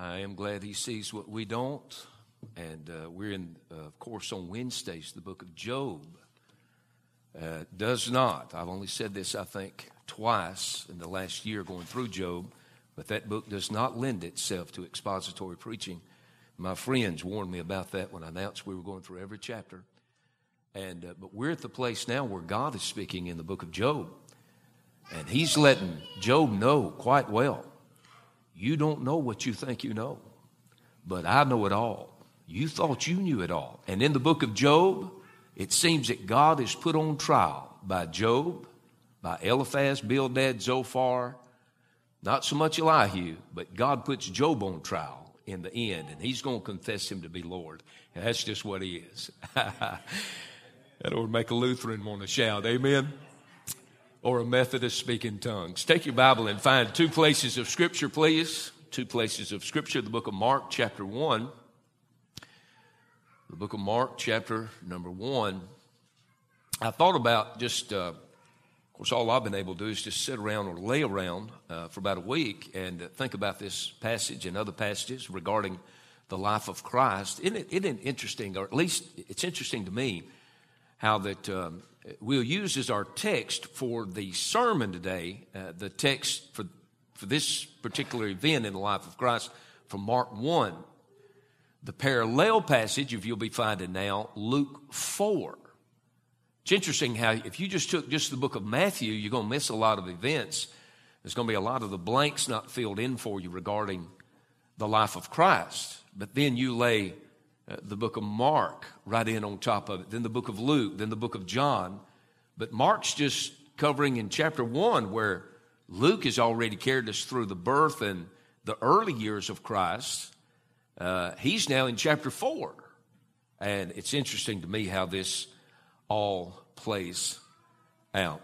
I am glad he sees what we don't. And uh, we're in, uh, of course, on Wednesdays, the book of Job. Uh, does not, I've only said this, I think, twice in the last year going through Job, but that book does not lend itself to expository preaching. My friends warned me about that when I announced we were going through every chapter. And, uh, but we're at the place now where God is speaking in the book of Job. And he's letting Job know quite well you don't know what you think you know, but I know it all. You thought you knew it all. And in the book of Job, it seems that God is put on trial by Job, by Eliphaz, Bildad, Zophar, not so much Elihu, but God puts Job on trial in the end, and he's going to confess him to be Lord. And that's just what he is. that would make a Lutheran want to shout, Amen or a Methodist speaking tongues. Take your Bible and find two places of Scripture, please. Two places of Scripture the book of Mark, chapter 1. The book of Mark, chapter number 1. I thought about just, uh, of course, all I've been able to do is just sit around or lay around uh, for about a week and uh, think about this passage and other passages regarding the life of Christ. Isn't it, isn't it interesting, or at least it's interesting to me, how that um, we'll use as our text for the sermon today, uh, the text for, for this particular event in the life of Christ from Mark 1. The parallel passage, if you'll be finding now, Luke 4. It's interesting how if you just took just the book of Matthew, you're going to miss a lot of events. There's going to be a lot of the blanks not filled in for you regarding the life of Christ. But then you lay uh, the book of Mark right in on top of it, then the book of Luke, then the book of John. But Mark's just covering in chapter one where Luke has already carried us through the birth and the early years of Christ. Uh, he's now in chapter four. And it's interesting to me how this all plays out.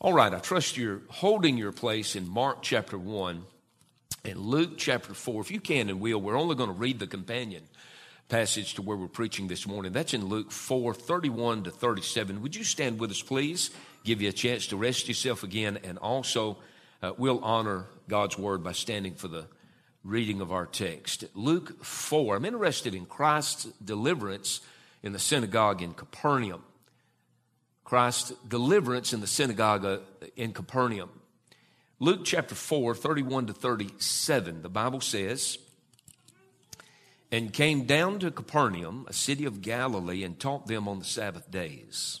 All right, I trust you're holding your place in Mark chapter 1 and Luke chapter 4. If you can and will, we're only going to read the companion passage to where we're preaching this morning. That's in Luke 4 31 to 37. Would you stand with us, please? Give you a chance to rest yourself again, and also uh, we'll honor God's word by standing for the reading of our text. Luke 4. I'm interested in Christ's deliverance in the synagogue in Capernaum. Christ's deliverance in the synagogue uh, in Capernaum. Luke chapter 4, 31 to 37, the Bible says, and came down to Capernaum, a city of Galilee, and taught them on the Sabbath days.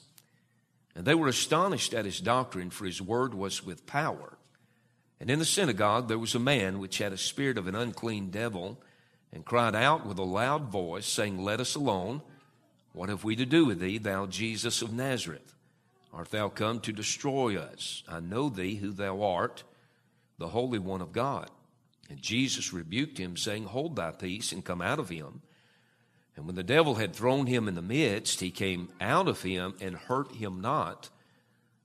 And they were astonished at his doctrine, for his word was with power. And in the synagogue there was a man which had a spirit of an unclean devil, and cried out with a loud voice, saying, Let us alone. What have we to do with thee, thou Jesus of Nazareth? Art thou come to destroy us? I know thee, who thou art, the Holy One of God. And Jesus rebuked him, saying, Hold thy peace and come out of him. And when the devil had thrown him in the midst, he came out of him and hurt him not.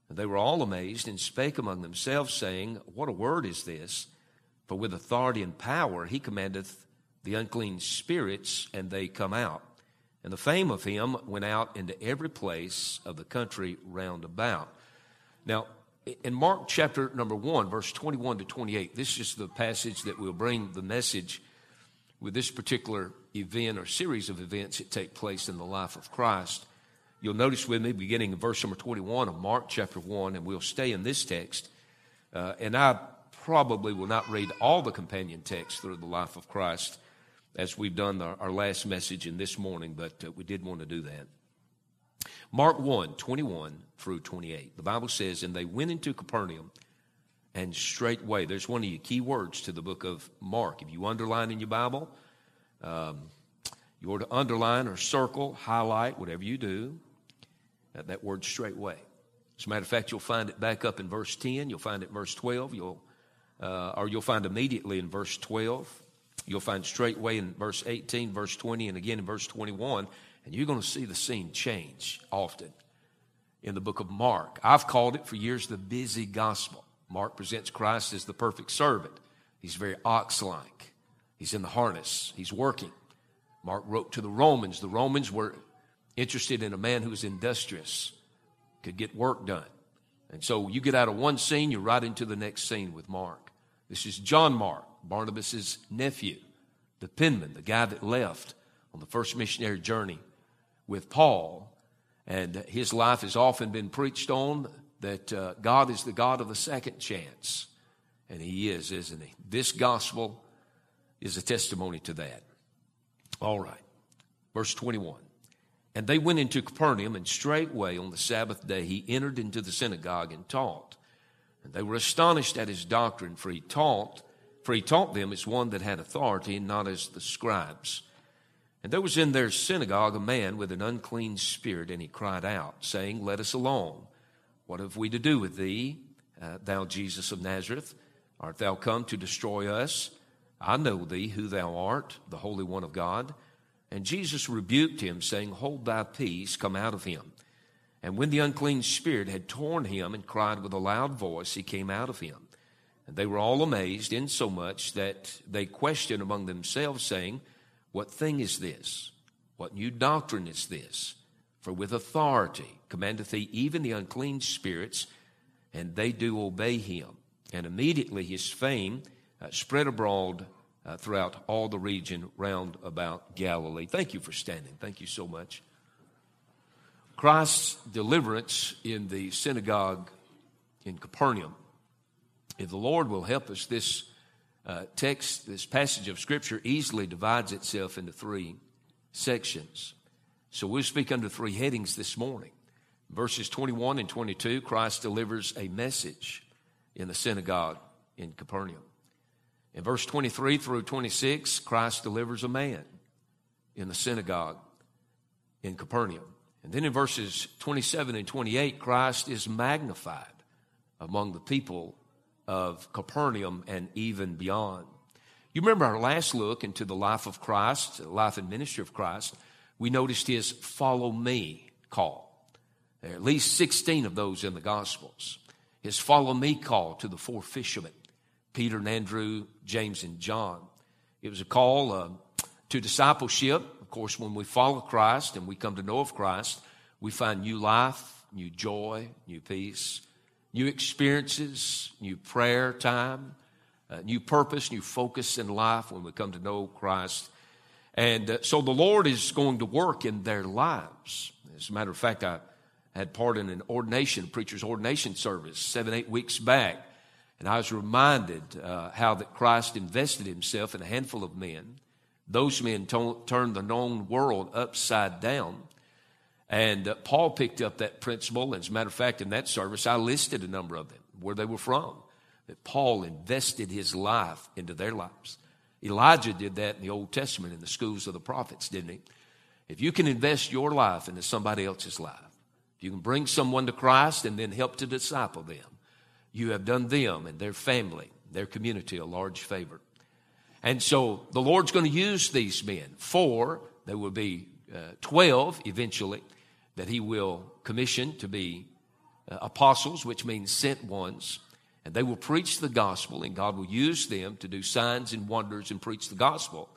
And they were all amazed and spake among themselves, saying, What a word is this! For with authority and power he commandeth the unclean spirits, and they come out. And the fame of him went out into every place of the country round about. Now, in Mark chapter number 1, verse 21 to 28, this is the passage that will bring the message with this particular event or series of events that take place in the life of Christ. You'll notice with me beginning in verse number 21 of Mark chapter 1, and we'll stay in this text. Uh, and I probably will not read all the companion texts through the life of Christ as we've done our, our last message in this morning, but uh, we did want to do that. Mark 1 21 through 28. The Bible says, And they went into Capernaum, and straightway, there's one of your key words to the book of Mark. If you underline in your Bible, um, you are to underline or circle, highlight, whatever you do, that, that word straightway. As a matter of fact, you'll find it back up in verse 10, you'll find it in verse 12, you'll, uh, or you'll find immediately in verse 12. You'll find straightway in verse 18, verse 20, and again in verse 21. And you're going to see the scene change often in the book of Mark. I've called it for years the busy gospel. Mark presents Christ as the perfect servant. He's very ox like, he's in the harness, he's working. Mark wrote to the Romans. The Romans were interested in a man who was industrious, could get work done. And so you get out of one scene, you're right into the next scene with Mark. This is John Mark, Barnabas' nephew, the penman, the guy that left on the first missionary journey with Paul. And his life has often been preached on that uh, God is the God of the second chance. And he is, isn't he? This gospel is a testimony to that. All right. Verse 21. And they went into Capernaum, and straightway on the Sabbath day he entered into the synagogue and taught. And they were astonished at his doctrine, for he taught, for he taught them as one that had authority, and not as the scribes. And there was in their synagogue a man with an unclean spirit, and he cried out, saying, Let us alone. What have we to do with thee, uh, thou Jesus of Nazareth? Art thou come to destroy us? I know thee, who thou art, the Holy One of God. And Jesus rebuked him, saying, Hold thy peace, come out of him. And when the unclean spirit had torn him and cried with a loud voice, he came out of him. And they were all amazed, insomuch that they questioned among themselves, saying, What thing is this? What new doctrine is this? For with authority commandeth he even the unclean spirits, and they do obey him. And immediately his fame uh, spread abroad uh, throughout all the region round about Galilee. Thank you for standing. Thank you so much. Christ's deliverance in the synagogue in Capernaum. If the Lord will help us, this uh, text, this passage of Scripture easily divides itself into three sections. So we'll speak under three headings this morning. Verses 21 and 22, Christ delivers a message in the synagogue in Capernaum. In verse 23 through 26, Christ delivers a man in the synagogue in Capernaum. And then in verses 27 and 28, Christ is magnified among the people of Capernaum and even beyond. You remember our last look into the life of Christ, the life and ministry of Christ. We noticed his follow me call. There are at least 16 of those in the Gospels. His follow me call to the four fishermen, Peter and Andrew, James and John. It was a call uh, to discipleship Of course, when we follow Christ and we come to know of Christ, we find new life, new joy, new peace, new experiences, new prayer time, uh, new purpose, new focus in life when we come to know Christ. And uh, so the Lord is going to work in their lives. As a matter of fact, I had part in an ordination, preacher's ordination service, seven, eight weeks back. And I was reminded uh, how that Christ invested himself in a handful of men those men turned the known world upside down. And uh, Paul picked up that principle. As a matter of fact, in that service, I listed a number of them, where they were from. That Paul invested his life into their lives. Elijah did that in the Old Testament in the schools of the prophets, didn't he? If you can invest your life into somebody else's life, if you can bring someone to Christ and then help to disciple them, you have done them and their family, their community a large favor. And so the Lord's going to use these men. Four, there will be uh, 12 eventually, that He will commission to be uh, apostles, which means sent ones. And they will preach the gospel, and God will use them to do signs and wonders and preach the gospel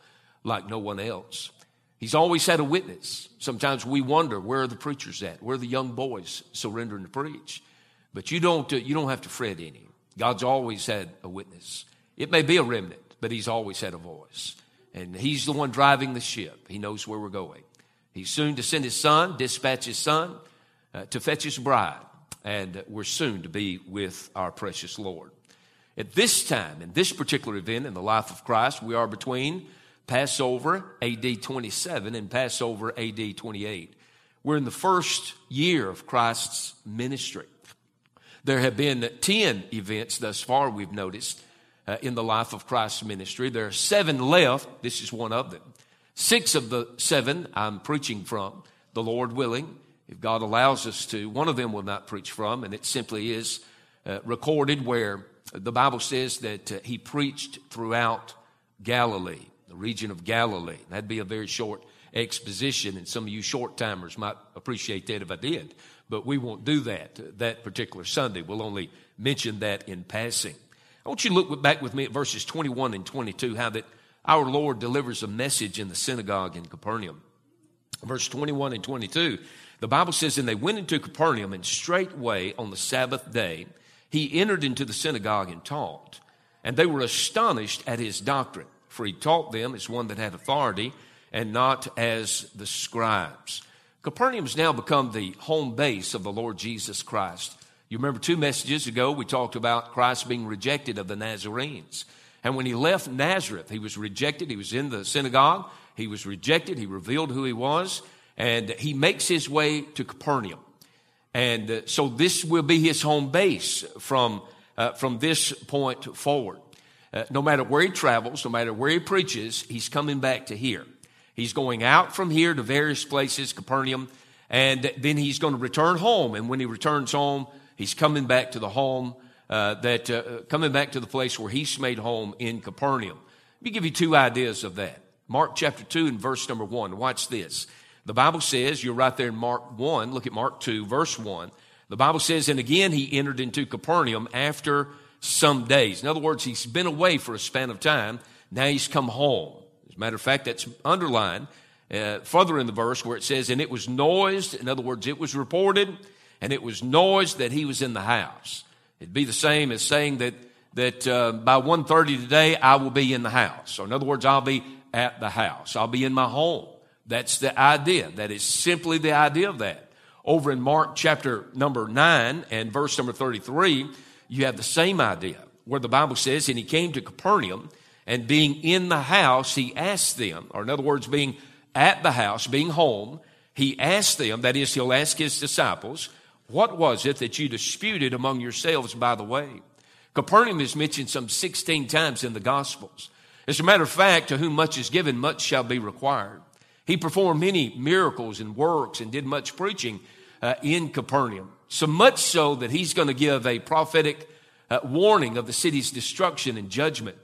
like no one else. He's always had a witness. Sometimes we wonder where are the preachers at? Where are the young boys surrendering to preach? But you don't, uh, you don't have to fret any. God's always had a witness. It may be a remnant but he's always had a voice. And he's the one driving the ship. He knows where we're going. He's soon to send his son, dispatch his son uh, to fetch his bride. And we're soon to be with our precious Lord. At this time, in this particular event in the life of Christ, we are between Passover AD 27 and Passover AD 28. We're in the first year of Christ's ministry. There have been 10 events thus far, we've noticed, uh, in the life of Christ's ministry. There are seven left. This is one of them. Six of the seven I'm preaching from, the Lord willing, if God allows us to. One of them will not preach from, and it simply is uh, recorded where the Bible says that uh, he preached throughout Galilee, the region of Galilee. That'd be a very short exposition, and some of you short timers might appreciate that if I did. But we won't do that uh, that particular Sunday. We'll only mention that in passing. I want you to look back with me at verses 21 and 22, how that our Lord delivers a message in the synagogue in Capernaum. Verse 21 and 22, the Bible says, And they went into Capernaum, and straightway on the Sabbath day, he entered into the synagogue and taught. And they were astonished at his doctrine, for he taught them as one that had authority and not as the scribes. Capernaum has now become the home base of the Lord Jesus Christ. You remember two messages ago, we talked about Christ being rejected of the Nazarenes. And when he left Nazareth, he was rejected. He was in the synagogue. He was rejected. He revealed who he was. And he makes his way to Capernaum. And uh, so this will be his home base from, uh, from this point forward. Uh, no matter where he travels, no matter where he preaches, he's coming back to here. He's going out from here to various places, Capernaum, and then he's going to return home. And when he returns home, he's coming back to the home uh, that uh, coming back to the place where he's made home in Capernaum. Let me give you two ideas of that. Mark chapter two and verse number one. Watch this. The Bible says, you're right there in Mark 1, look at Mark 2, verse 1. The Bible says, and again he entered into Capernaum after some days. In other words, he's been away for a span of time. Now he's come home. As a matter of fact, that's underlined uh, further in the verse where it says, and it was noised. In other words, it was reported and it was noised that he was in the house. It'd be the same as saying that, that uh, by 1.30 today, I will be in the house. So in other words, I'll be at the house. I'll be in my home. That's the idea. That is simply the idea of that. Over in Mark chapter number 9 and verse number 33, you have the same idea where the Bible says, And he came to Capernaum, and being in the house, he asked them, or in other words, being at the house, being home, he asked them, that is, he'll ask his disciples, What was it that you disputed among yourselves by the way? Capernaum is mentioned some 16 times in the Gospels. As a matter of fact, to whom much is given, much shall be required. He performed many miracles and works and did much preaching uh, in Capernaum. So much so that he's going to give a prophetic uh, warning of the city's destruction and judgment.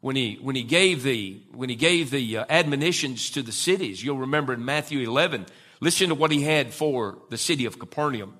When he, when he gave the, when he gave the uh, admonitions to the cities, you'll remember in Matthew 11, listen to what he had for the city of Capernaum.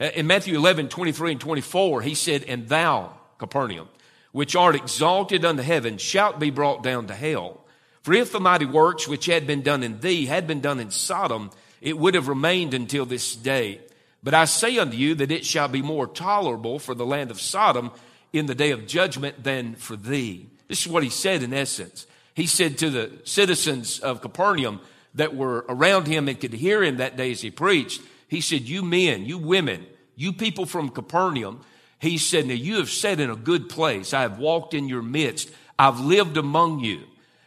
Uh, in Matthew 11, 23 and 24, he said, And thou, Capernaum, which art exalted unto heaven, shalt be brought down to hell. For if the mighty works which had been done in thee had been done in Sodom, it would have remained until this day. But I say unto you that it shall be more tolerable for the land of Sodom in the day of judgment than for thee. This is what he said in essence. He said to the citizens of Capernaum that were around him and could hear him that day as he preached, he said, You men, you women, you people from Capernaum, he said, Now you have sat in a good place. I have walked in your midst. I've lived among you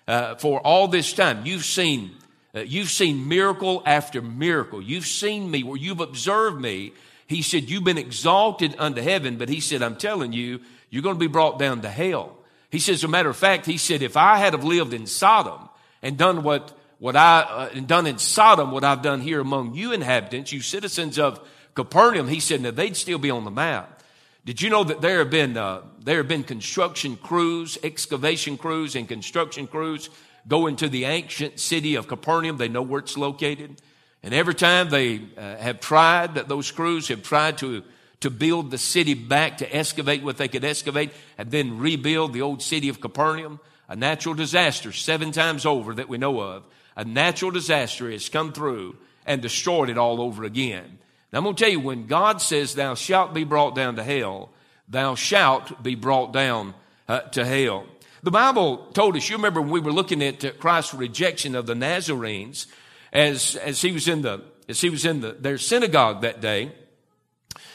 uh, for all this time. You've seen, uh, you've seen miracle after miracle. You've seen me where you've observed me. He said, You've been exalted unto heaven, but he said, I'm telling you, you're going to be brought down to hell. He says, as a matter of fact, he said, if I had have lived in Sodom and done what, what I, uh, done in Sodom what I've done here among you inhabitants, you citizens of Capernaum, he said, now they'd still be on the map. Did you know that there have been uh, there have been construction crews, excavation crews, and construction crews going to the ancient city of Capernaum? They know where it's located, and every time they uh, have tried, that those crews have tried to to build the city back, to excavate what they could excavate, and then rebuild the old city of Capernaum. A natural disaster seven times over that we know of. A natural disaster has come through and destroyed it all over again. Now I'm going to tell you, when God says, Thou shalt be brought down to hell, thou shalt be brought down uh, to hell. The Bible told us, you remember when we were looking at uh, Christ's rejection of the Nazarenes as, as he was in the, as he was in the, their synagogue that day.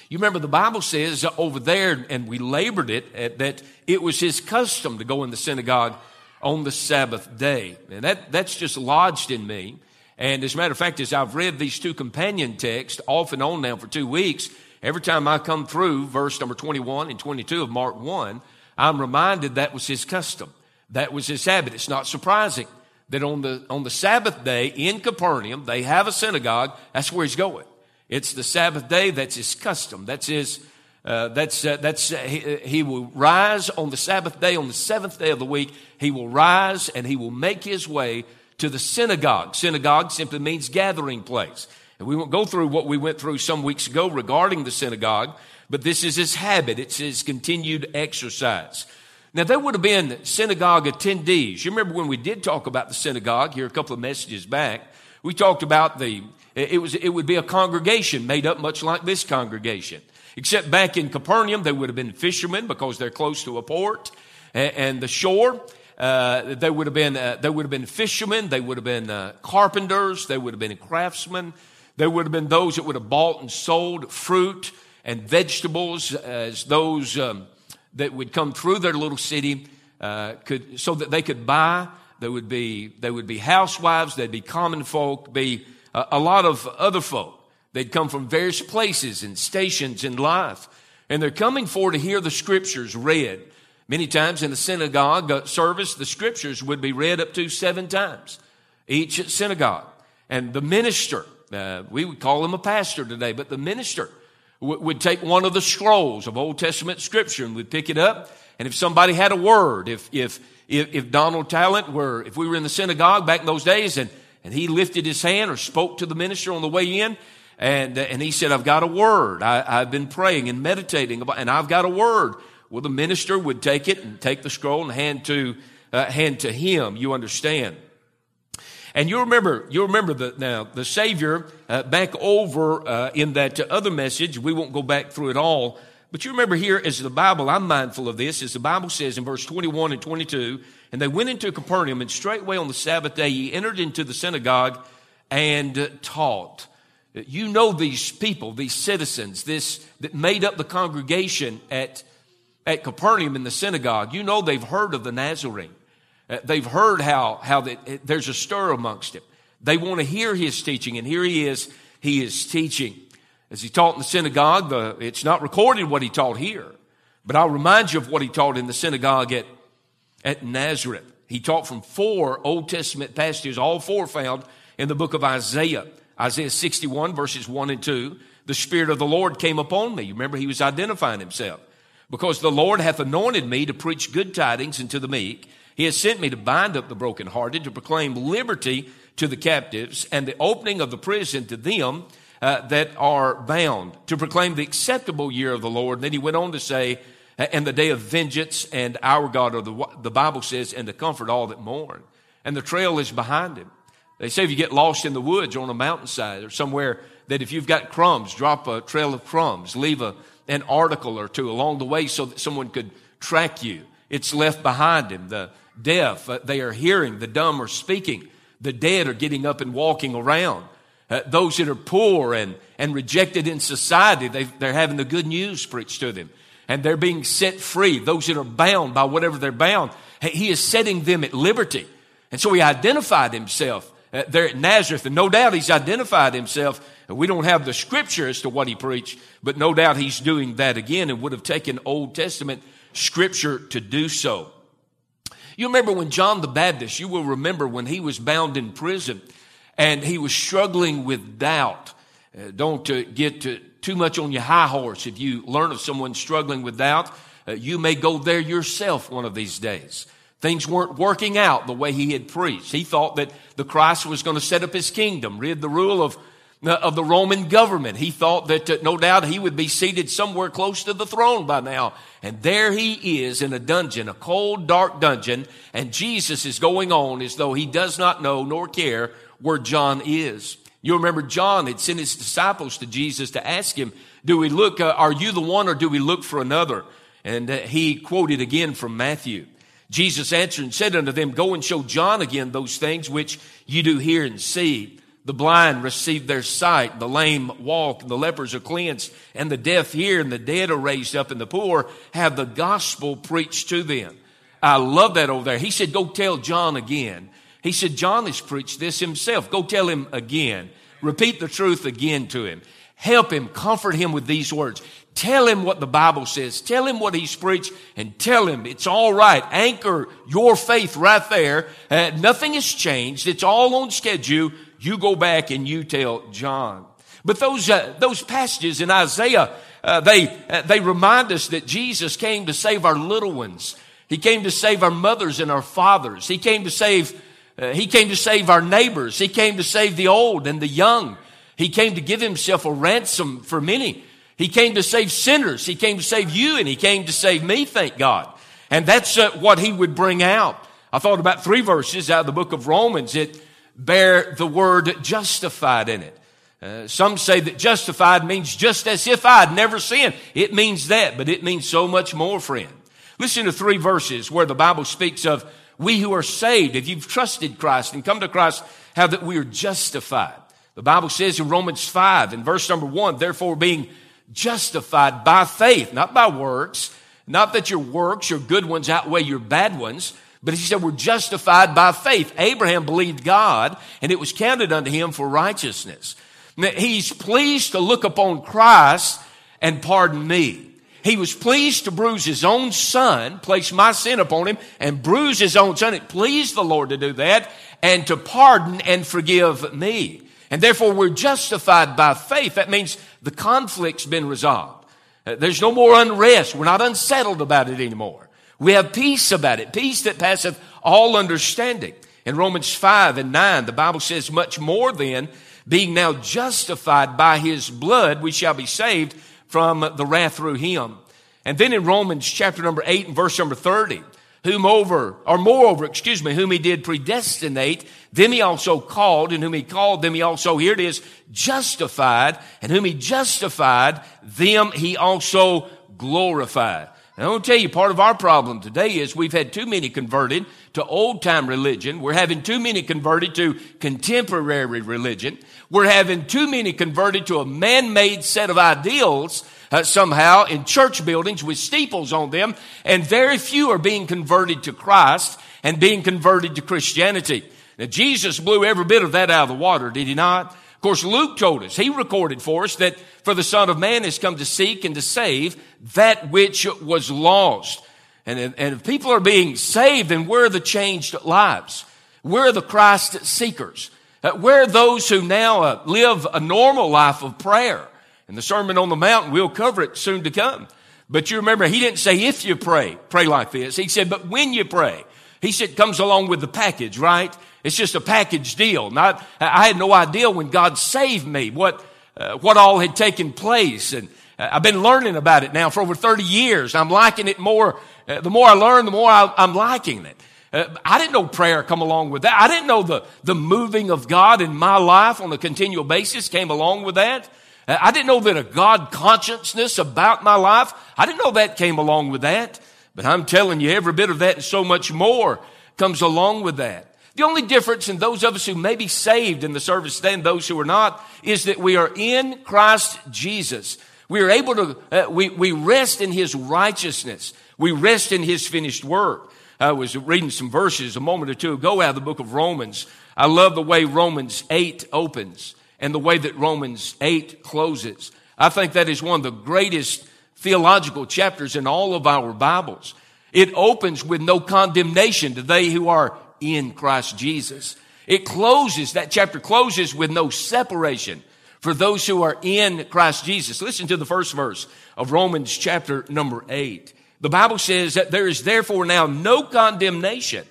You remember the Bible says over there, and we labored it, that it was his custom to go in the synagogue on the Sabbath day. And that, that's just lodged in me. And as a matter of fact, as I've read these two companion texts off and on now for two weeks, every time I come through verse number 21 and 22 of Mark 1, I'm reminded that was his custom. That was his habit. It's not surprising that on the, on the Sabbath day in Capernaum, they have a synagogue. That's where he's going. It's the Sabbath day. That's his custom. That's his, uh, that's, uh, that's, uh, he, he will rise on the Sabbath day, on the seventh day of the week. He will rise and he will make his way to the synagogue. Synagogue simply means gathering place. And we won't go through what we went through some weeks ago regarding the synagogue, but this is his habit. It's his continued exercise. Now, there would have been synagogue attendees. You remember when we did talk about the synagogue here a couple of messages back? We talked about the, it was, it would be a congregation made up much like this congregation. Except back in Capernaum, they would have been fishermen because they're close to a port and the shore. Uh, they would have been uh, they would have been fishermen. They would have been uh, carpenters. They would have been craftsmen. They would have been those that would have bought and sold fruit and vegetables as those um, that would come through their little city uh, could so that they could buy. They would be they would be housewives. They'd be common folk. Be a lot of other folk. They'd come from various places and stations in life, and they're coming for to hear the scriptures read. Many times in the synagogue uh, service, the scriptures would be read up to seven times each at synagogue. And the minister, uh, we would call him a pastor today, but the minister w- would take one of the scrolls of Old Testament scripture and would pick it up. And if somebody had a word, if, if, if, if Donald Talent were, if we were in the synagogue back in those days and, and he lifted his hand or spoke to the minister on the way in, and, and he said, I've got a word. I, I've been praying and meditating about, and I've got a word. Well, the minister would take it and take the scroll and hand to, uh, hand to him. You understand. And you remember, you remember that now the Savior uh, back over uh, in that other message. We won't go back through it all, but you remember here as the Bible. I'm mindful of this, as the Bible says in verse 21 and 22. And they went into Capernaum, and straightway on the Sabbath day he entered into the synagogue and taught. You know these people, these citizens, this that made up the congregation at at Capernaum in the synagogue, you know they've heard of the Nazarene. Uh, they've heard how, how that, there's a stir amongst him. They want to hear his teaching, and here he is, he is teaching. As he taught in the synagogue, the, it's not recorded what he taught here, but I'll remind you of what he taught in the synagogue at, at Nazareth. He taught from four Old Testament passages, all four found in the book of Isaiah. Isaiah 61 verses 1 and 2. The Spirit of the Lord came upon me. You Remember, he was identifying himself. Because the Lord hath anointed me to preach good tidings unto the meek. He has sent me to bind up the brokenhearted, to proclaim liberty to the captives, and the opening of the prison to them uh, that are bound, to proclaim the acceptable year of the Lord. And then he went on to say, and the day of vengeance and our God, or the, the Bible says, and to comfort all that mourn. And the trail is behind him. They say if you get lost in the woods or on a mountainside or somewhere, that if you've got crumbs, drop a trail of crumbs, leave a an article or two along the way so that someone could track you. It's left behind him. The deaf, uh, they are hearing. The dumb are speaking. The dead are getting up and walking around. Uh, those that are poor and, and rejected in society, they, they're having the good news preached to them. And they're being set free. Those that are bound by whatever they're bound, he is setting them at liberty. And so he identified himself there at Nazareth. And no doubt he's identified himself we don't have the scripture as to what he preached, but no doubt he's doing that again and would have taken Old Testament scripture to do so. You remember when John the Baptist, you will remember when he was bound in prison and he was struggling with doubt. Uh, don't uh, get to, too much on your high horse. If you learn of someone struggling with doubt, uh, you may go there yourself one of these days. Things weren't working out the way he had preached. He thought that the Christ was going to set up his kingdom, rid the rule of of the Roman government. He thought that uh, no doubt he would be seated somewhere close to the throne by now. And there he is in a dungeon, a cold, dark dungeon, and Jesus is going on as though he does not know nor care where John is. You remember John had sent his disciples to Jesus to ask him, do we look, uh, are you the one or do we look for another? And uh, he quoted again from Matthew. Jesus answered and said unto them, Go and show John again those things which you do hear and see. The blind receive their sight, the lame walk, and the lepers are cleansed, and the deaf hear, and the dead are raised up, and the poor have the gospel preached to them. I love that over there. He said, Go tell John again. He said, John has preached this himself. Go tell him again. Repeat the truth again to him. Help him, comfort him with these words. Tell him what the Bible says. Tell him what he's preached and tell him it's all right. Anchor your faith right there. Uh, nothing has changed. It's all on schedule. You go back and you tell John. But those, uh, those passages in Isaiah, uh, they, uh, they remind us that Jesus came to save our little ones. He came to save our mothers and our fathers. He came to save, uh, he came to save our neighbors. He came to save the old and the young. He came to give himself a ransom for many. He came to save sinners. He came to save you and he came to save me, thank God. And that's uh, what he would bring out. I thought about three verses out of the book of Romans. It, bear the word justified in it. Uh, some say that justified means just as if I'd never sinned. It means that, but it means so much more, friend. Listen to three verses where the Bible speaks of we who are saved, if you've trusted Christ and come to Christ, how that we are justified. The Bible says in Romans 5 in verse number 1, therefore being justified by faith, not by works, not that your works, your good ones outweigh your bad ones, but he said we're justified by faith. Abraham believed God and it was counted unto him for righteousness. Now, he's pleased to look upon Christ and pardon me. He was pleased to bruise his own son, place my sin upon him, and bruise his own son. It pleased the Lord to do that and to pardon and forgive me. And therefore we're justified by faith. That means the conflict's been resolved. Uh, there's no more unrest. We're not unsettled about it anymore. We have peace about it. Peace that passeth all understanding. In Romans 5 and 9, the Bible says, much more then, being now justified by his blood, we shall be saved from the wrath through him. And then in Romans chapter number 8 and verse number 30, whom over, or moreover, excuse me, whom he did predestinate, them he also called, and whom he called, them he also, here it is, justified, and whom he justified, them he also glorified. And I want to tell you, part of our problem today is we've had too many converted to old time religion. We're having too many converted to contemporary religion. We're having too many converted to a man-made set of ideals uh, somehow in church buildings with steeples on them, and very few are being converted to Christ and being converted to Christianity. Now, Jesus blew every bit of that out of the water, did he not? Of course, Luke told us, he recorded for us that for the Son of Man has come to seek and to save that which was lost. And, and if people are being saved, then we're the changed lives. We're the Christ seekers. Uh, we're those who now uh, live a normal life of prayer. And the Sermon on the Mount, we'll cover it soon to come. But you remember, he didn't say if you pray, pray like this. He said, but when you pray. He said comes along with the package, right? It's just a package deal. Not, I had no idea when God saved me what, uh, what all had taken place. And uh, I've been learning about it now for over 30 years. I'm liking it more. Uh, the more I learn, the more I, am liking it. Uh, I didn't know prayer come along with that. I didn't know the, the moving of God in my life on a continual basis came along with that. Uh, I didn't know that a God consciousness about my life, I didn't know that came along with that. But I'm telling you, every bit of that and so much more comes along with that. The only difference in those of us who may be saved in the service and those who are not is that we are in Christ Jesus. We are able to, uh, we, we rest in His righteousness. We rest in His finished work. I was reading some verses a moment or two ago out of the book of Romans. I love the way Romans 8 opens and the way that Romans 8 closes. I think that is one of the greatest theological chapters in all of our Bibles. It opens with no condemnation to they who are in Christ Jesus. It closes, that chapter closes with no separation for those who are in Christ Jesus. Listen to the first verse of Romans chapter number 8. The Bible says that there is therefore now no condemnation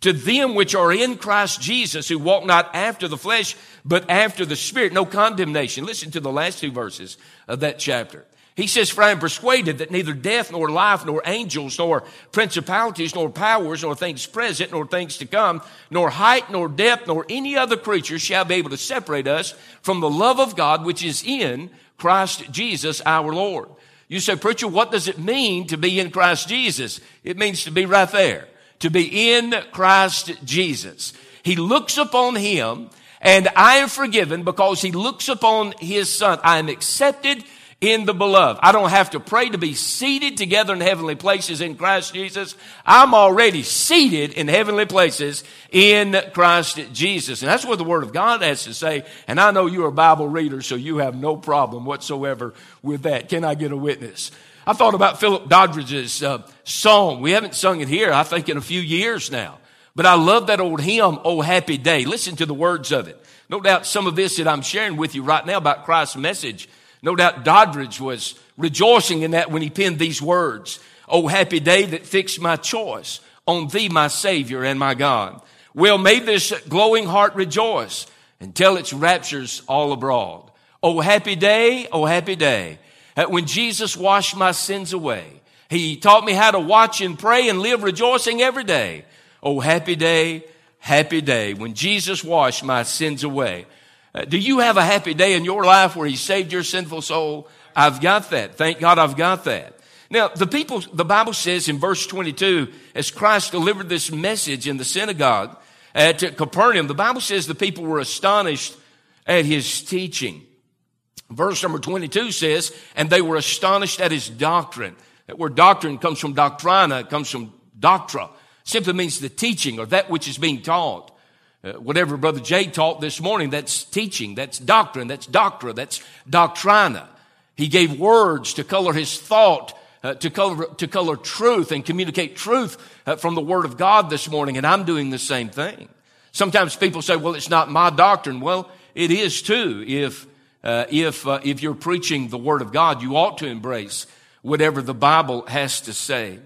to them which are in Christ Jesus who walk not after the flesh, but after the Spirit. No condemnation. Listen to the last two verses of that chapter. He says, For I am persuaded that neither death, nor life, nor angels, nor principalities, nor powers, nor things present, nor things to come, nor height, nor depth, nor any other creature shall be able to separate us from the love of God which is in Christ Jesus our Lord. You say, Preacher, what does it mean to be in Christ Jesus? It means to be right there. To be in Christ Jesus. He looks upon him and I am forgiven because he looks upon his son. I am accepted in the beloved. I don't have to pray to be seated together in heavenly places in Christ Jesus. I'm already seated in heavenly places in Christ Jesus. And that's what the Word of God has to say. And I know you're a Bible reader, so you have no problem whatsoever with that. Can I get a witness? I thought about Philip Doddridge's uh, song. We haven't sung it here, I think, in a few years now. But I love that old hymn, Oh Happy Day. Listen to the words of it. No doubt some of this that I'm sharing with you right now about Christ's message no doubt Doddridge was rejoicing in that when he penned these words. Oh, happy day that fixed my choice on thee, my Savior and my God. Well, may this glowing heart rejoice and tell its raptures all abroad. Oh, happy day, oh, happy day. That when Jesus washed my sins away, he taught me how to watch and pray and live rejoicing every day. Oh, happy day, happy day when Jesus washed my sins away. Uh, do you have a happy day in your life where He saved your sinful soul? I've got that. Thank God I've got that. Now, the people, the Bible says in verse 22, as Christ delivered this message in the synagogue at Capernaum, the Bible says the people were astonished at his teaching. Verse number 22 says, and they were astonished at his doctrine. That word doctrine comes from doctrina, it comes from doctra. Simply means the teaching or that which is being taught. Uh, whatever Brother Jay taught this morning, that's teaching, that's doctrine, that's doctra, that's doctrina. He gave words to color his thought, uh, to color, to color truth and communicate truth uh, from the Word of God this morning, and I'm doing the same thing. Sometimes people say, well, it's not my doctrine. Well, it is too. If, uh, if, uh, if you're preaching the Word of God, you ought to embrace whatever the Bible has to say.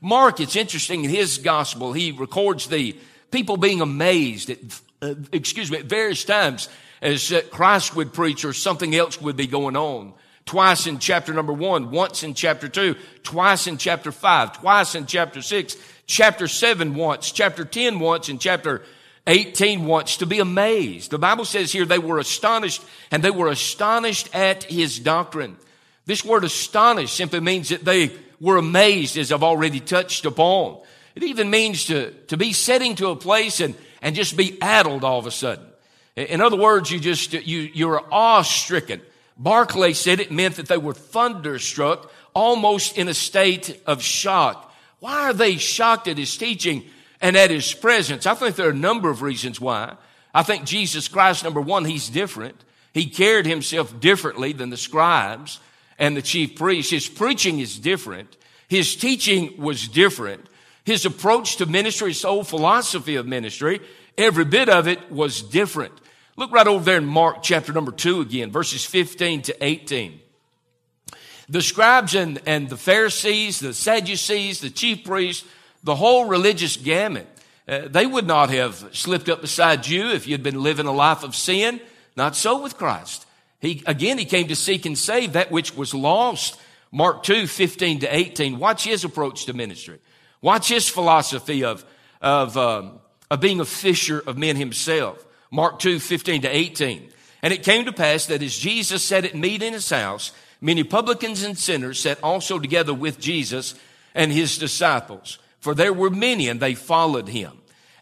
Mark, it's interesting, in his gospel, he records the people being amazed at, uh, excuse me, at various times as uh, Christ would preach or something else would be going on. Twice in chapter number one, once in chapter two, twice in chapter five, twice in chapter six, chapter seven once, chapter 10 once, and chapter 18 once to be amazed. The Bible says here they were astonished and they were astonished at his doctrine. This word astonished simply means that they were amazed as I've already touched upon. It even means to, to be setting to a place and, and just be addled all of a sudden. In other words, you just, you, you're awe-stricken. Barclay said it meant that they were thunderstruck, almost in a state of shock. Why are they shocked at his teaching and at his presence? I think there are a number of reasons why. I think Jesus Christ, number one, he's different. He carried himself differently than the scribes and the chief priests. His preaching is different. His teaching was different. His approach to ministry, his whole philosophy of ministry, every bit of it was different. Look right over there in Mark chapter number two again, verses 15 to 18. The scribes and, and the Pharisees, the Sadducees, the chief priests, the whole religious gamut, uh, they would not have slipped up beside you if you'd been living a life of sin. Not so with Christ. He, again, he came to seek and save that which was lost. Mark 2, 15 to 18. Watch his approach to ministry. Watch his philosophy of, of, um, of being a fisher of men himself. Mark 2, 15 to 18. And it came to pass that as Jesus sat at meat in his house, many publicans and sinners sat also together with Jesus and his disciples. For there were many and they followed him.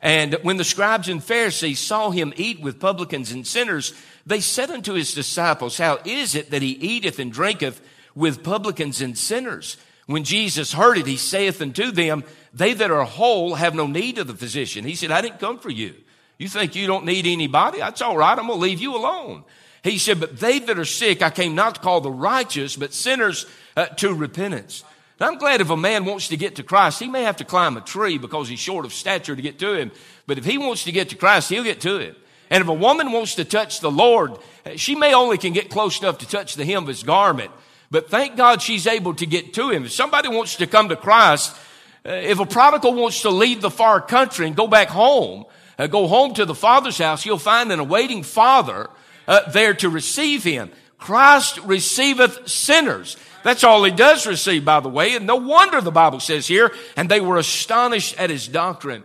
And when the scribes and Pharisees saw him eat with publicans and sinners, they said unto his disciples, How is it that he eateth and drinketh with publicans and sinners? When Jesus heard it, he saith unto them, They that are whole have no need of the physician. He said, I didn't come for you. You think you don't need anybody? That's all right. I'm going to leave you alone. He said, But they that are sick, I came not to call the righteous, but sinners uh, to repentance. Now, I'm glad if a man wants to get to Christ, he may have to climb a tree because he's short of stature to get to him. But if he wants to get to Christ, he'll get to him. And if a woman wants to touch the Lord, she may only can get close enough to touch the hem of his garment. But thank God she's able to get to him. If somebody wants to come to Christ, uh, if a prodigal wants to leave the far country and go back home, uh, go home to the Father's house, he'll find an awaiting Father uh, there to receive him. Christ receiveth sinners. That's all he does receive, by the way. And no wonder the Bible says here, and they were astonished at his doctrine.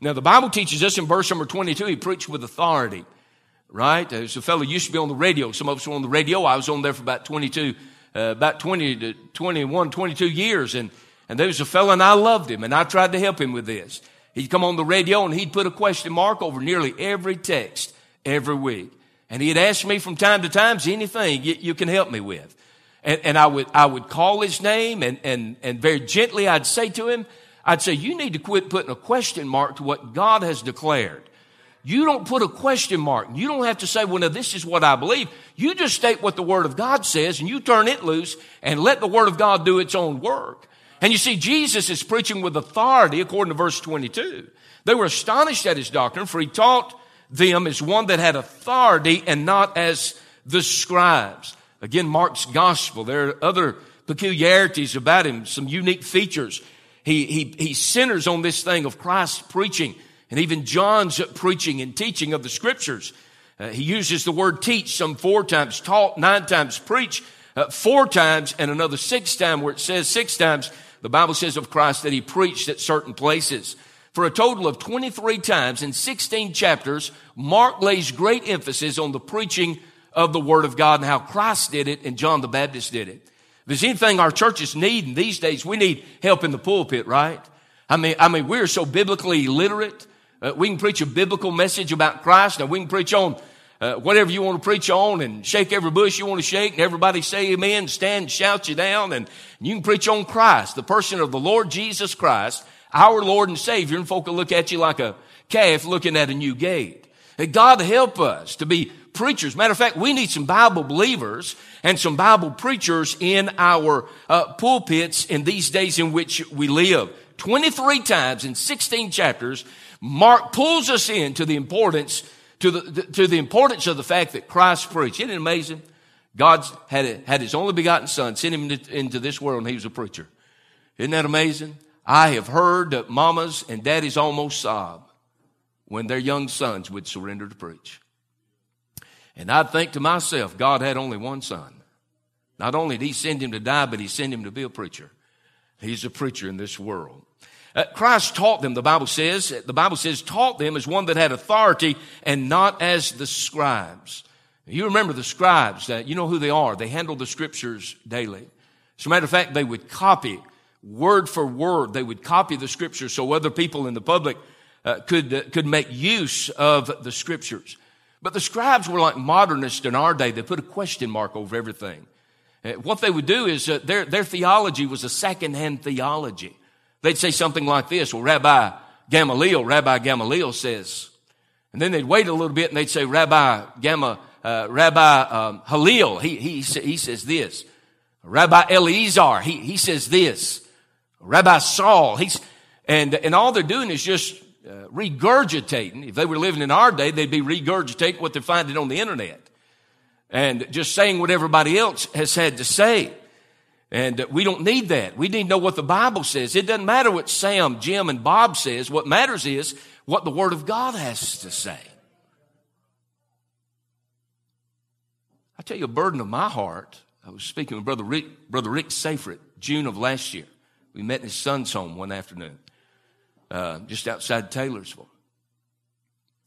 Now, the Bible teaches us in verse number 22, he preached with authority, right? There's a fellow used to be on the radio. Some of us were on the radio. I was on there for about 22, uh, about 20 to 21, 22 years. And, and there was a fellow and I loved him and I tried to help him with this. He'd come on the radio and he'd put a question mark over nearly every text every week. And he'd ask me from time to time, is anything you, you can help me with? And, and, I would, I would call his name and, and, and very gently I'd say to him, I'd say, you need to quit putting a question mark to what God has declared. You don't put a question mark. You don't have to say, well, now this is what I believe. You just state what the Word of God says and you turn it loose and let the Word of God do its own work. And you see, Jesus is preaching with authority according to verse 22. They were astonished at his doctrine, for he taught them as one that had authority and not as the scribes. Again, Mark's gospel. There are other peculiarities about him, some unique features. He, he, he centers on this thing of Christ preaching and even John's preaching and teaching of the scriptures. Uh, he uses the word teach some four times, taught nine times, preach uh, four times, and another six times where it says six times the Bible says of Christ that he preached at certain places. For a total of 23 times in 16 chapters, Mark lays great emphasis on the preaching of the Word of God and how Christ did it and John the Baptist did it. If there's anything our churches need in these days, we need help in the pulpit, right? I mean, I mean, we're so biblically illiterate. Uh, we can preach a biblical message about Christ. Now we can preach on uh, whatever you want to preach on and shake every bush you want to shake and everybody say amen, stand and shout you down and you can preach on Christ, the person of the Lord Jesus Christ, our Lord and Savior, and folk will look at you like a calf looking at a new gate. God help us to be preachers. Matter of fact, we need some Bible believers and some Bible preachers in our uh, pulpits in these days in which we live. 23 times in 16 chapters, Mark pulls us into the importance to the, to the importance of the fact that Christ preached. Isn't it amazing? God had, had his only begotten son, sent him into, this world, and he was a preacher. Isn't that amazing? I have heard that mamas and daddies almost sob when their young sons would surrender to preach. And I'd think to myself, God had only one son. Not only did he send him to die, but he sent him to be a preacher. He's a preacher in this world. Uh, Christ taught them, the Bible says, the Bible says, taught them as one that had authority and not as the scribes. You remember the scribes, that you know who they are. They handle the scriptures daily. As a matter of fact, they would copy word for word. They would copy the scriptures so other people in the public uh, could, uh, could make use of the scriptures. But the scribes were like modernists in our day. They put a question mark over everything. Uh, what they would do is uh, their, their theology was a secondhand theology. They'd say something like this, well, Rabbi Gamaliel, Rabbi Gamaliel says, and then they'd wait a little bit and they'd say, Rabbi Gamma, uh, Rabbi um, Hillel, he, he, he says this. Rabbi Eleazar, he, he says this. Rabbi Saul, he's, and, and all they're doing is just uh, regurgitating. If they were living in our day, they'd be regurgitating what they're finding on the internet and just saying what everybody else has had to say. And we don't need that. We need to know what the Bible says. It doesn't matter what Sam, Jim, and Bob says. What matters is what the Word of God has to say. I tell you a burden of my heart. I was speaking with Brother Rick, Brother Rick Safrit, June of last year. We met in his son's home one afternoon, uh, just outside Taylorsville.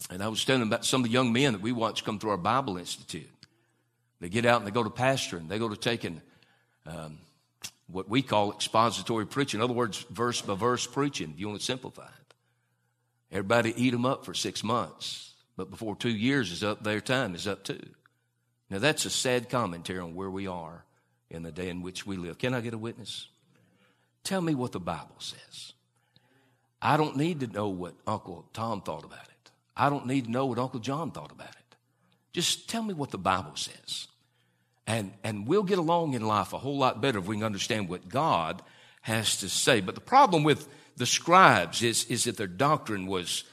And I was telling him about some of the young men that we watch come through our Bible Institute. They get out and they go to pastoring. They go to taking um, what we call expository preaching. In other words, verse by verse preaching, if you want to simplify it. Everybody eat them up for six months, but before two years is up, their time is up too. Now that's a sad commentary on where we are in the day in which we live. Can I get a witness? Tell me what the Bible says. I don't need to know what Uncle Tom thought about it. I don't need to know what Uncle John thought about it. Just tell me what the Bible says. And, and we'll get along in life a whole lot better if we can understand what God has to say. But the problem with the scribes is, is that their doctrine was,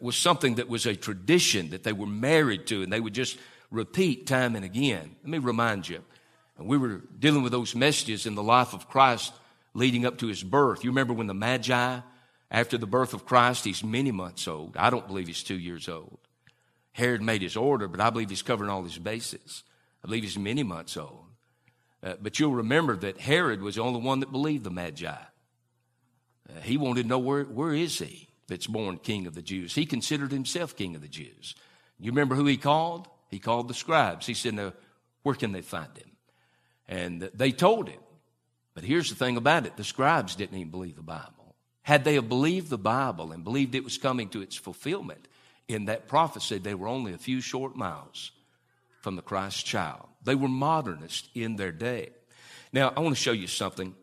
was something that was a tradition that they were married to and they would just repeat time and again. Let me remind you, we were dealing with those messages in the life of Christ leading up to his birth. You remember when the Magi, after the birth of Christ, he's many months old. I don't believe he's two years old. Herod made his order, but I believe he's covering all his bases. I believe he's many months old. Uh, but you'll remember that Herod was the only one that believed the Magi. Uh, he wanted to know where, where is he that's born king of the Jews. He considered himself king of the Jews. You remember who he called? He called the scribes. He said, now, where can they find him? And they told him. But here's the thing about it. The scribes didn't even believe the Bible. Had they believed the Bible and believed it was coming to its fulfillment in that prophecy, they were only a few short miles from the Christ child. They were modernists in their day. Now, I want to show you something,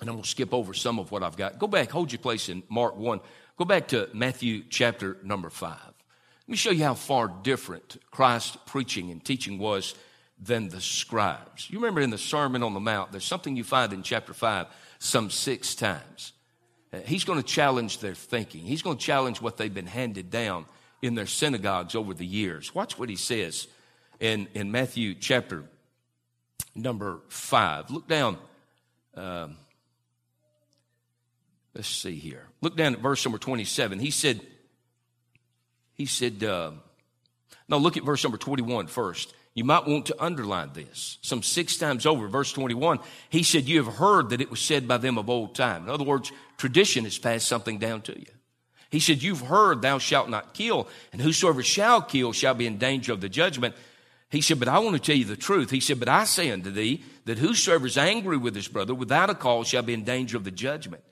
and I'm going to skip over some of what I've got. Go back, hold your place in Mark 1. Go back to Matthew chapter number 5. Let me show you how far different Christ's preaching and teaching was than the scribes. You remember in the Sermon on the Mount, there's something you find in chapter 5 some six times. Uh, he's going to challenge their thinking. He's going to challenge what they've been handed down in their synagogues over the years. Watch what he says in, in Matthew chapter number 5. Look down. Um, let's see here. Look down at verse number 27. He said, he said, uh, no, look at verse number 21 first. You might want to underline this. Some six times over, verse 21, he said, You have heard that it was said by them of old time. In other words, tradition has passed something down to you. He said, You've heard, thou shalt not kill, and whosoever shall kill shall be in danger of the judgment. He said, But I want to tell you the truth. He said, But I say unto thee that whosoever is angry with his brother without a cause shall be in danger of the judgment.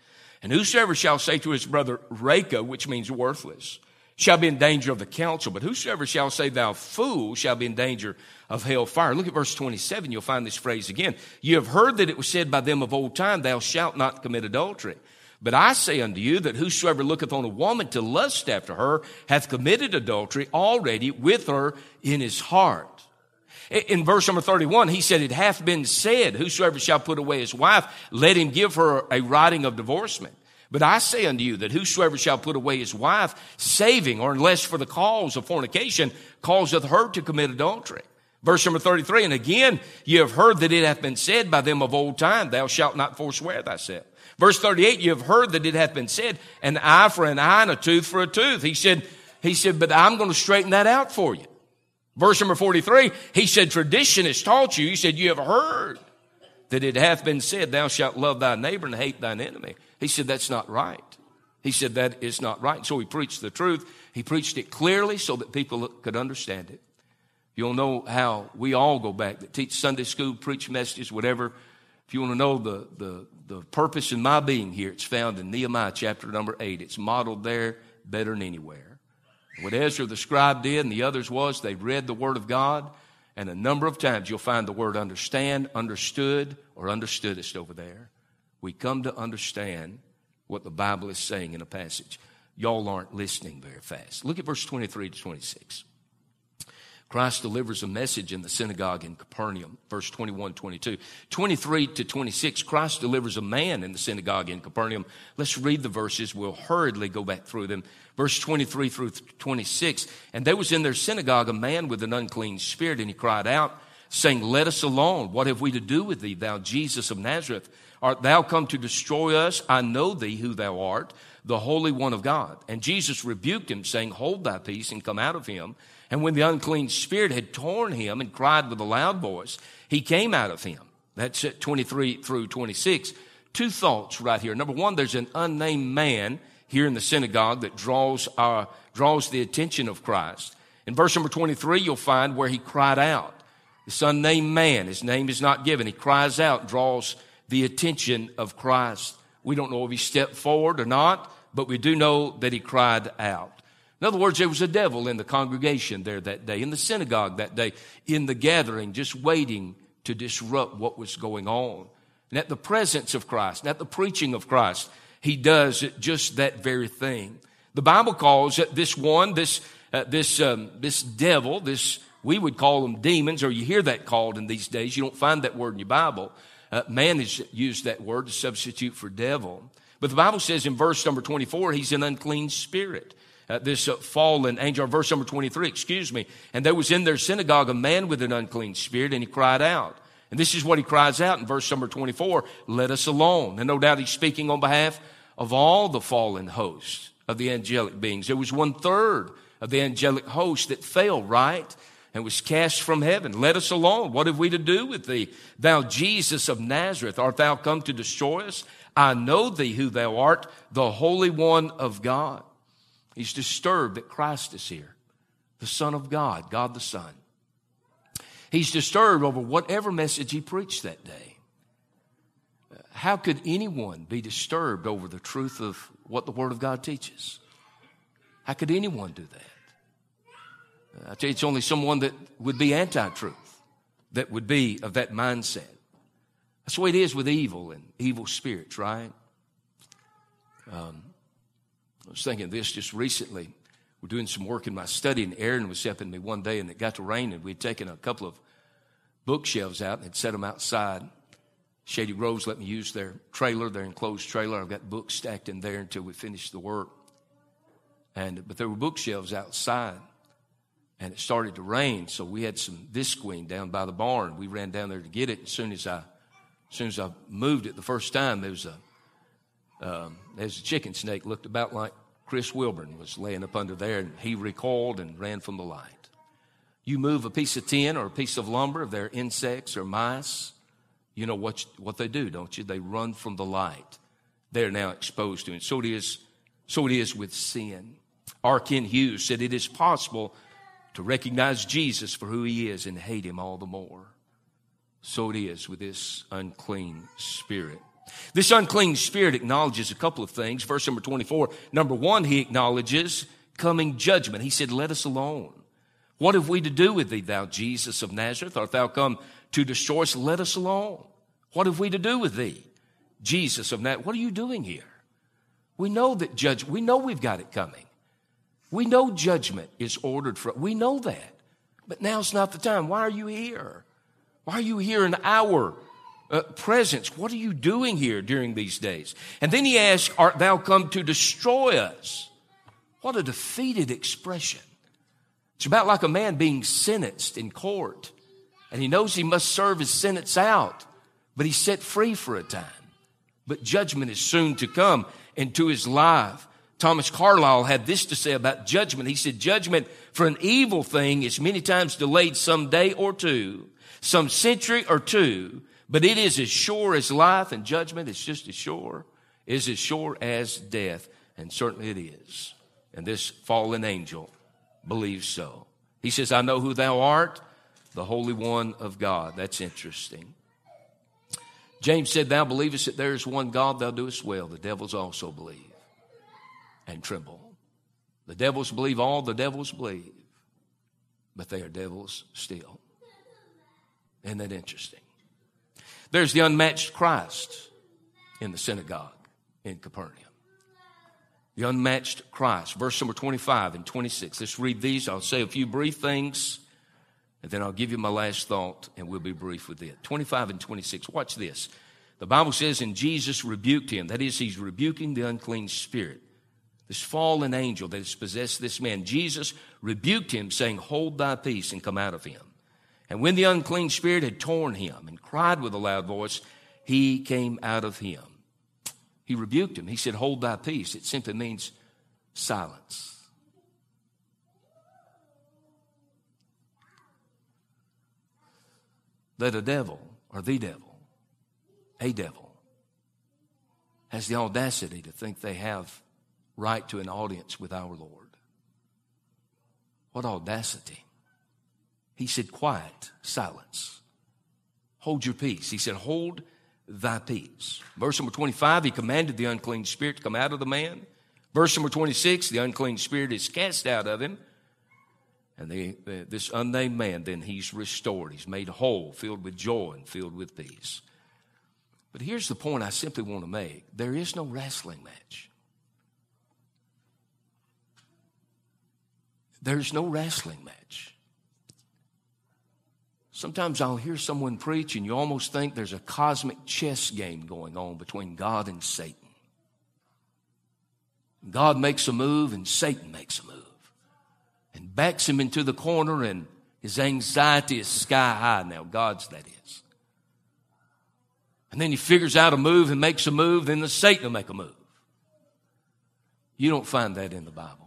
And whosoever shall say to his brother, Raca, which means worthless, shall be in danger of the council. But whosoever shall say, Thou fool, shall be in danger of hell fire. Look at verse 27. You'll find this phrase again. You have heard that it was said by them of old time, Thou shalt not commit adultery. But I say unto you that whosoever looketh on a woman to lust after her hath committed adultery already with her in his heart. In verse number 31, he said, It hath been said, Whosoever shall put away his wife, let him give her a writing of divorcement. But I say unto you that whosoever shall put away his wife, saving, or unless for the cause of fornication, causeth her to commit adultery. Verse number 33, and again, ye have heard that it hath been said by them of old time, thou shalt not forswear thyself. Verse 38, you have heard that it hath been said, an eye for an eye and a tooth for a tooth. He said, he said, but I'm going to straighten that out for you. Verse number 43, he said, tradition has taught you. He said, you have heard that it hath been said, thou shalt love thy neighbor and hate thine enemy. He said, that's not right. He said, that is not right. So he preached the truth. He preached it clearly so that people could understand it. You'll know how we all go back that teach Sunday school, preach messages, whatever. If you want to know the, the, the purpose in my being here, it's found in Nehemiah chapter number eight. It's modeled there better than anywhere. What Ezra the scribe did and the others was they read the word of God, and a number of times you'll find the word understand, understood, or understoodest over there. We come to understand what the Bible is saying in a passage. Y'all aren't listening very fast. Look at verse 23 to 26. Christ delivers a message in the synagogue in Capernaum, verse 21, 22. 23 to 26, Christ delivers a man in the synagogue in Capernaum. Let's read the verses. We'll hurriedly go back through them. Verse 23 through 26. And there was in their synagogue a man with an unclean spirit, and he cried out, saying, Let us alone. What have we to do with thee, thou Jesus of Nazareth? Art thou come to destroy us? I know thee who thou art, the Holy One of God. And Jesus rebuked him, saying, Hold thy peace and come out of him. And when the unclean spirit had torn him and cried with a loud voice, he came out of him. That's at 23 through 26. Two thoughts right here. Number one, there's an unnamed man here in the synagogue that draws, our, draws the attention of Christ. In verse number 23, you'll find where he cried out. This unnamed man, his name is not given. He cries out, draws the attention of Christ. We don't know if he stepped forward or not, but we do know that he cried out. In other words, there was a devil in the congregation there that day, in the synagogue that day, in the gathering, just waiting to disrupt what was going on. And at the presence of Christ, and at the preaching of Christ, he does just that very thing. The Bible calls this one, this, uh, this, um, this devil, this, we would call them demons, or you hear that called in these days. You don't find that word in your Bible. Uh, man has used that word to substitute for devil. But the Bible says in verse number 24, he's an unclean spirit uh, this uh, fallen angel, verse number 23, excuse me. And there was in their synagogue a man with an unclean spirit, and he cried out. And this is what he cries out in verse number 24 Let us alone. And no doubt he's speaking on behalf of all the fallen hosts of the angelic beings. There was one third of the angelic host that fell, right? And was cast from heaven. Let us alone. What have we to do with thee? Thou Jesus of Nazareth, art thou come to destroy us? I know thee who thou art, the Holy One of God. He's disturbed that Christ is here, the Son of God, God the Son. He's disturbed over whatever message he preached that day. How could anyone be disturbed over the truth of what the Word of God teaches? How could anyone do that? I tell you, it's only someone that would be anti truth, that would be of that mindset. That's the way it is with evil and evil spirits, right? Um, I was thinking this just recently. We're doing some work in my study, and Aaron was helping me one day, and it got to rain, and we'd taken a couple of bookshelves out and had set them outside. Shady Groves let me use their trailer, their enclosed trailer. I've got books stacked in there until we finish the work. And but there were bookshelves outside, and it started to rain, so we had some visqueen down by the barn. We ran down there to get it. As soon as I, as soon as I moved it the first time, there was a um, there's a chicken snake looked about like Chris Wilburn was laying up under there, and he recoiled and ran from the light. You move a piece of tin or a piece of lumber, if they're insects or mice, you know what, what they do, don't you? They run from the light. They're now exposed to it. So it is, so it is with sin. R. Kent Hughes said it is possible to recognize Jesus for who he is and hate him all the more. So it is with this unclean spirit. This unclean spirit acknowledges a couple of things. Verse number 24. Number one, he acknowledges coming judgment. He said, Let us alone. What have we to do with thee, thou Jesus of Nazareth? Art thou come to destroy us? Let us alone. What have we to do with thee, Jesus of Nazareth? What are you doing here? We know that judge, we know we've got it coming. We know judgment is ordered for, we know that. But now's not the time. Why are you here? Why are you here in our uh, presence? What are you doing here during these days? And then he asks, Art thou come to destroy us? What a defeated expression. It's about like a man being sentenced in court, and he knows he must serve his sentence out, but he's set free for a time. But judgment is soon to come into his life. Thomas Carlyle had this to say about judgment. He said, Judgment for an evil thing is many times delayed some day or two, some century or two, but it is as sure as life and judgment is just as sure, is as sure as death. And certainly it is. And this fallen angel believes so. He says, I know who thou art, the Holy One of God. That's interesting. James said, Thou believest that there is one God, thou doest well. The devils also believe and tremble. The devils believe all the devils believe, but they are devils still. Isn't that interesting? There's the unmatched Christ in the synagogue in Capernaum. The unmatched Christ. Verse number 25 and 26. Let's read these. I'll say a few brief things, and then I'll give you my last thought, and we'll be brief with it. 25 and 26. Watch this. The Bible says, and Jesus rebuked him. That is, he's rebuking the unclean spirit this fallen angel that has possessed this man. Jesus rebuked him, saying, Hold thy peace and come out of him. And when the unclean spirit had torn him and cried with a loud voice, he came out of him. He rebuked him. He said, Hold thy peace. It simply means silence. That a devil, or the devil, a devil, has the audacity to think they have right to an audience with our Lord. What audacity. He said, quiet, silence. Hold your peace. He said, hold thy peace. Verse number 25, he commanded the unclean spirit to come out of the man. Verse number 26, the unclean spirit is cast out of him. And the, the, this unnamed man, then he's restored. He's made whole, filled with joy and filled with peace. But here's the point I simply want to make there is no wrestling match. There's no wrestling match. Sometimes I'll hear someone preach, and you almost think there's a cosmic chess game going on between God and Satan. God makes a move, and Satan makes a move, and backs him into the corner, and his anxiety is sky high now. God's that is. And then he figures out a move and makes a move, then the Satan will make a move. You don't find that in the Bible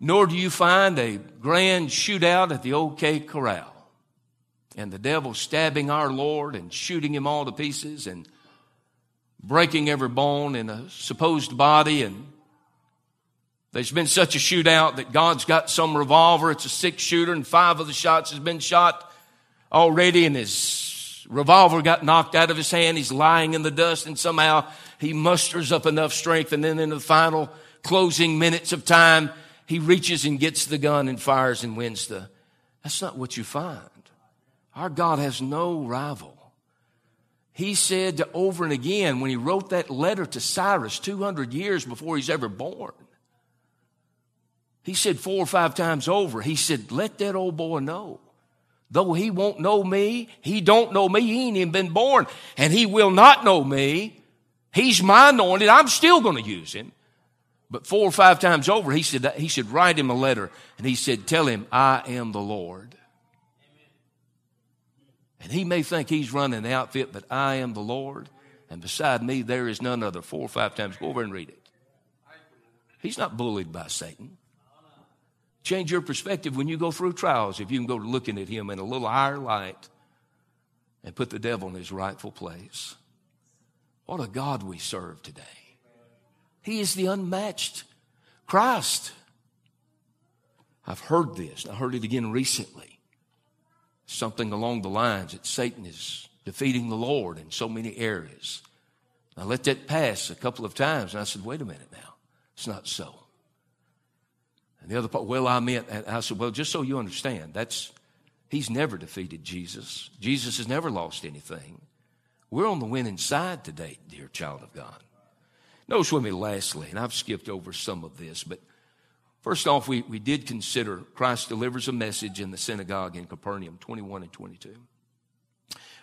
nor do you find a grand shootout at the OK Corral and the devil stabbing our Lord and shooting him all to pieces and breaking every bone in a supposed body. And there's been such a shootout that God's got some revolver. It's a six shooter, and five of the shots has been shot already, and his revolver got knocked out of his hand. He's lying in the dust, and somehow he musters up enough strength, and then in the final closing minutes of time, he reaches and gets the gun and fires and wins the. That's not what you find. Our God has no rival. He said over and again when he wrote that letter to Cyrus 200 years before he's ever born, he said four or five times over, he said, let that old boy know. Though he won't know me, he don't know me, he ain't even been born, and he will not know me. He's my anointed, I'm still going to use him. But four or five times over, he said he should write him a letter and he said, Tell him, I am the Lord. And he may think he's running the outfit, but I am the Lord. And beside me, there is none other. Four or five times. Go over and read it. He's not bullied by Satan. Change your perspective when you go through trials if you can go looking at him in a little higher light and put the devil in his rightful place. What a God we serve today. He is the unmatched Christ. I've heard this. I heard it again recently. Something along the lines that Satan is defeating the Lord in so many areas. I let that pass a couple of times, and I said, wait a minute now. It's not so. And the other part, well, I meant, I said, well, just so you understand, that's, he's never defeated Jesus. Jesus has never lost anything. We're on the winning side today, dear child of God. Notice with me lastly, and I've skipped over some of this, but first off, we, we did consider Christ delivers a message in the synagogue in Capernaum, 21 and 22.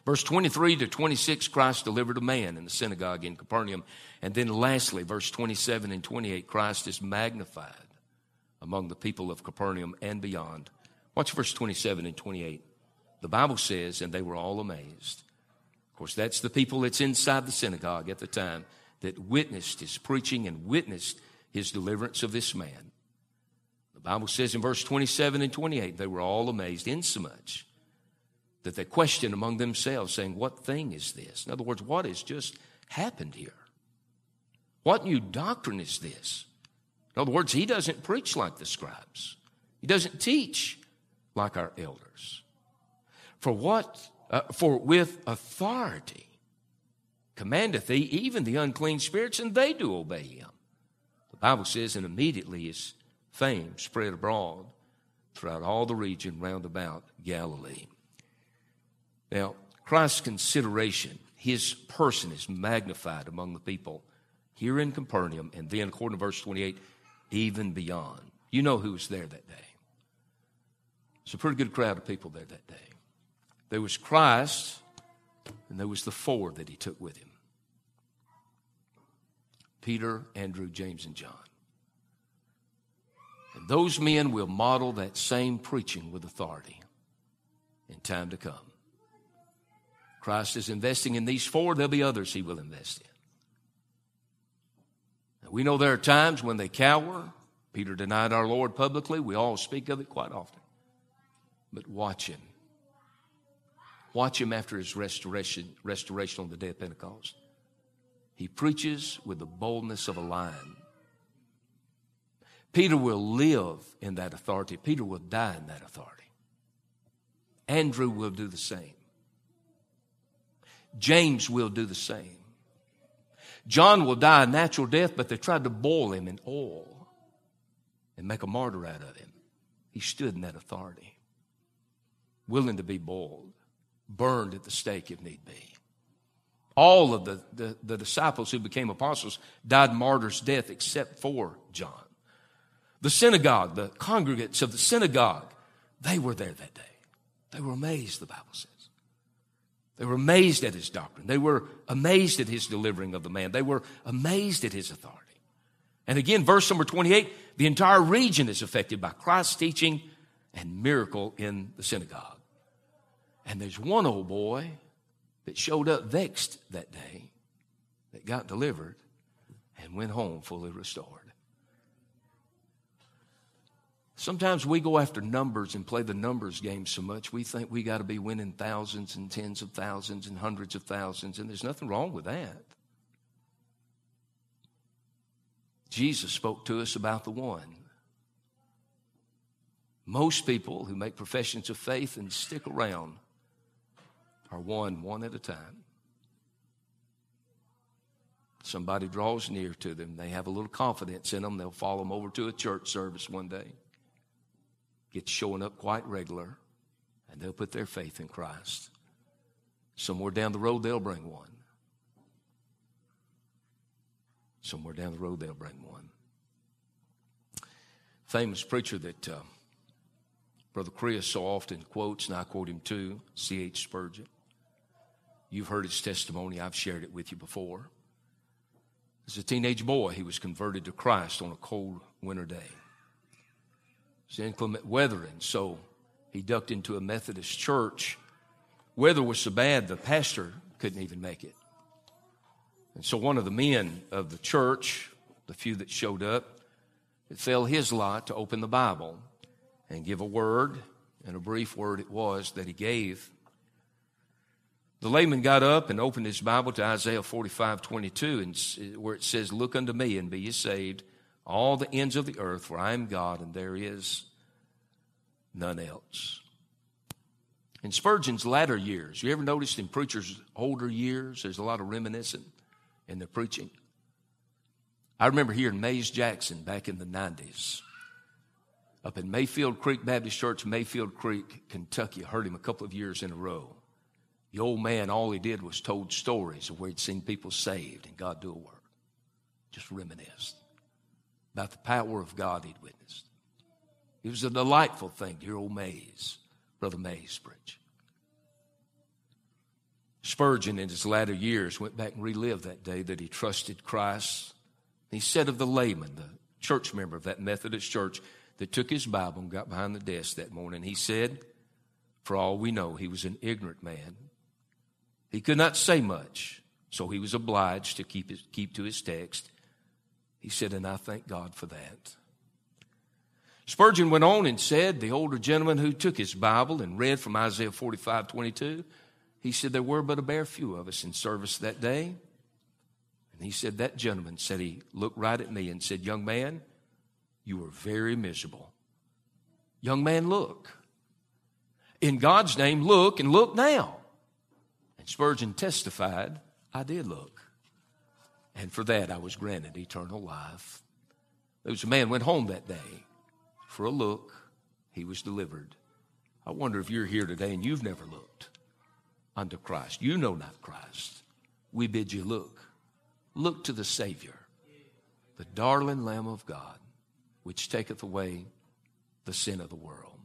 Verse 23 to 26, Christ delivered a man in the synagogue in Capernaum. And then lastly, verse 27 and 28, Christ is magnified among the people of Capernaum and beyond. Watch verse 27 and 28. The Bible says, and they were all amazed. Of course, that's the people that's inside the synagogue at the time that witnessed his preaching and witnessed his deliverance of this man. The Bible says in verse 27 and 28, they were all amazed, insomuch that they questioned among themselves, saying, What thing is this? In other words, what has just happened here? What new doctrine is this? In other words, he doesn't preach like the scribes. He doesn't teach like our elders. For what, uh, for with authority commandeth he even the unclean spirits, and they do obey him. The Bible says, and immediately his fame spread abroad throughout all the region round about Galilee. Now, Christ's consideration, his person is magnified among the people here in Capernaum, and then, according to verse 28, even beyond. You know who was there that day. It's a pretty good crowd of people there that day. There was Christ, and there was the four that he took with him Peter, Andrew, James, and John. And those men will model that same preaching with authority in time to come. Christ is investing in these four, there'll be others he will invest in. We know there are times when they cower. Peter denied our Lord publicly. We all speak of it quite often. But watch him. Watch him after his restoration, restoration on the day of Pentecost. He preaches with the boldness of a lion. Peter will live in that authority. Peter will die in that authority. Andrew will do the same. James will do the same. John will die a natural death, but they tried to boil him in oil and make a martyr out of him. He stood in that authority, willing to be boiled, burned at the stake if need be. All of the, the, the disciples who became apostles died martyr's death except for John. The synagogue, the congregates of the synagogue, they were there that day. They were amazed, the Bible says. They were amazed at his doctrine. They were amazed at his delivering of the man. They were amazed at his authority. And again, verse number 28 the entire region is affected by Christ's teaching and miracle in the synagogue. And there's one old boy that showed up vexed that day that got delivered and went home fully restored. Sometimes we go after numbers and play the numbers game so much, we think we got to be winning thousands and tens of thousands and hundreds of thousands, and there's nothing wrong with that. Jesus spoke to us about the one. Most people who make professions of faith and stick around are one, one at a time. Somebody draws near to them, they have a little confidence in them, they'll follow them over to a church service one day gets showing up quite regular, and they'll put their faith in Christ. Somewhere down the road, they'll bring one. Somewhere down the road, they'll bring one. Famous preacher that uh, Brother Chris so often quotes, and I quote him too, C.H. Spurgeon. You've heard his testimony, I've shared it with you before. As a teenage boy, he was converted to Christ on a cold winter day. It's inclement weather, and so he ducked into a Methodist church. Weather was so bad, the pastor couldn't even make it. And so one of the men of the church, the few that showed up, it fell his lot to open the Bible and give a word, and a brief word it was that he gave. The layman got up and opened his Bible to Isaiah 45 22, and where it says, Look unto me and be ye saved, all the ends of the earth, for I am God and there is none else. In Spurgeon's latter years, you ever noticed in preachers' older years, there's a lot of reminiscing in their preaching? I remember hearing Mays Jackson back in the 90s up in Mayfield Creek Baptist Church, Mayfield Creek, Kentucky. I heard him a couple of years in a row. The old man, all he did was told stories of where he'd seen people saved and God do a work. Just reminisced about the power of God he'd witnessed. It was a delightful thing to hear old Mays, Brother Mays preach. Spurgeon, in his latter years, went back and relived that day that he trusted Christ. He said of the layman, the church member of that Methodist church that took his Bible and got behind the desk that morning, he said, For all we know, he was an ignorant man he could not say much, so he was obliged to keep, his, keep to his text. He said, and I thank God for that. Spurgeon went on and said, the older gentleman who took his Bible and read from Isaiah 45 22, he said, There were but a bare few of us in service that day. And he said, That gentleman said, He looked right at me and said, Young man, you were very miserable. Young man, look. In God's name, look and look now. And Spurgeon testified, I did look. And for that I was granted eternal life. There was a man went home that day. For a look, he was delivered. I wonder if you're here today and you've never looked unto Christ. You know not Christ. We bid you look. Look to the Savior, the darling Lamb of God, which taketh away the sin of the world.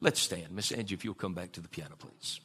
Let's stand. Miss Angie, if you'll come back to the piano, please.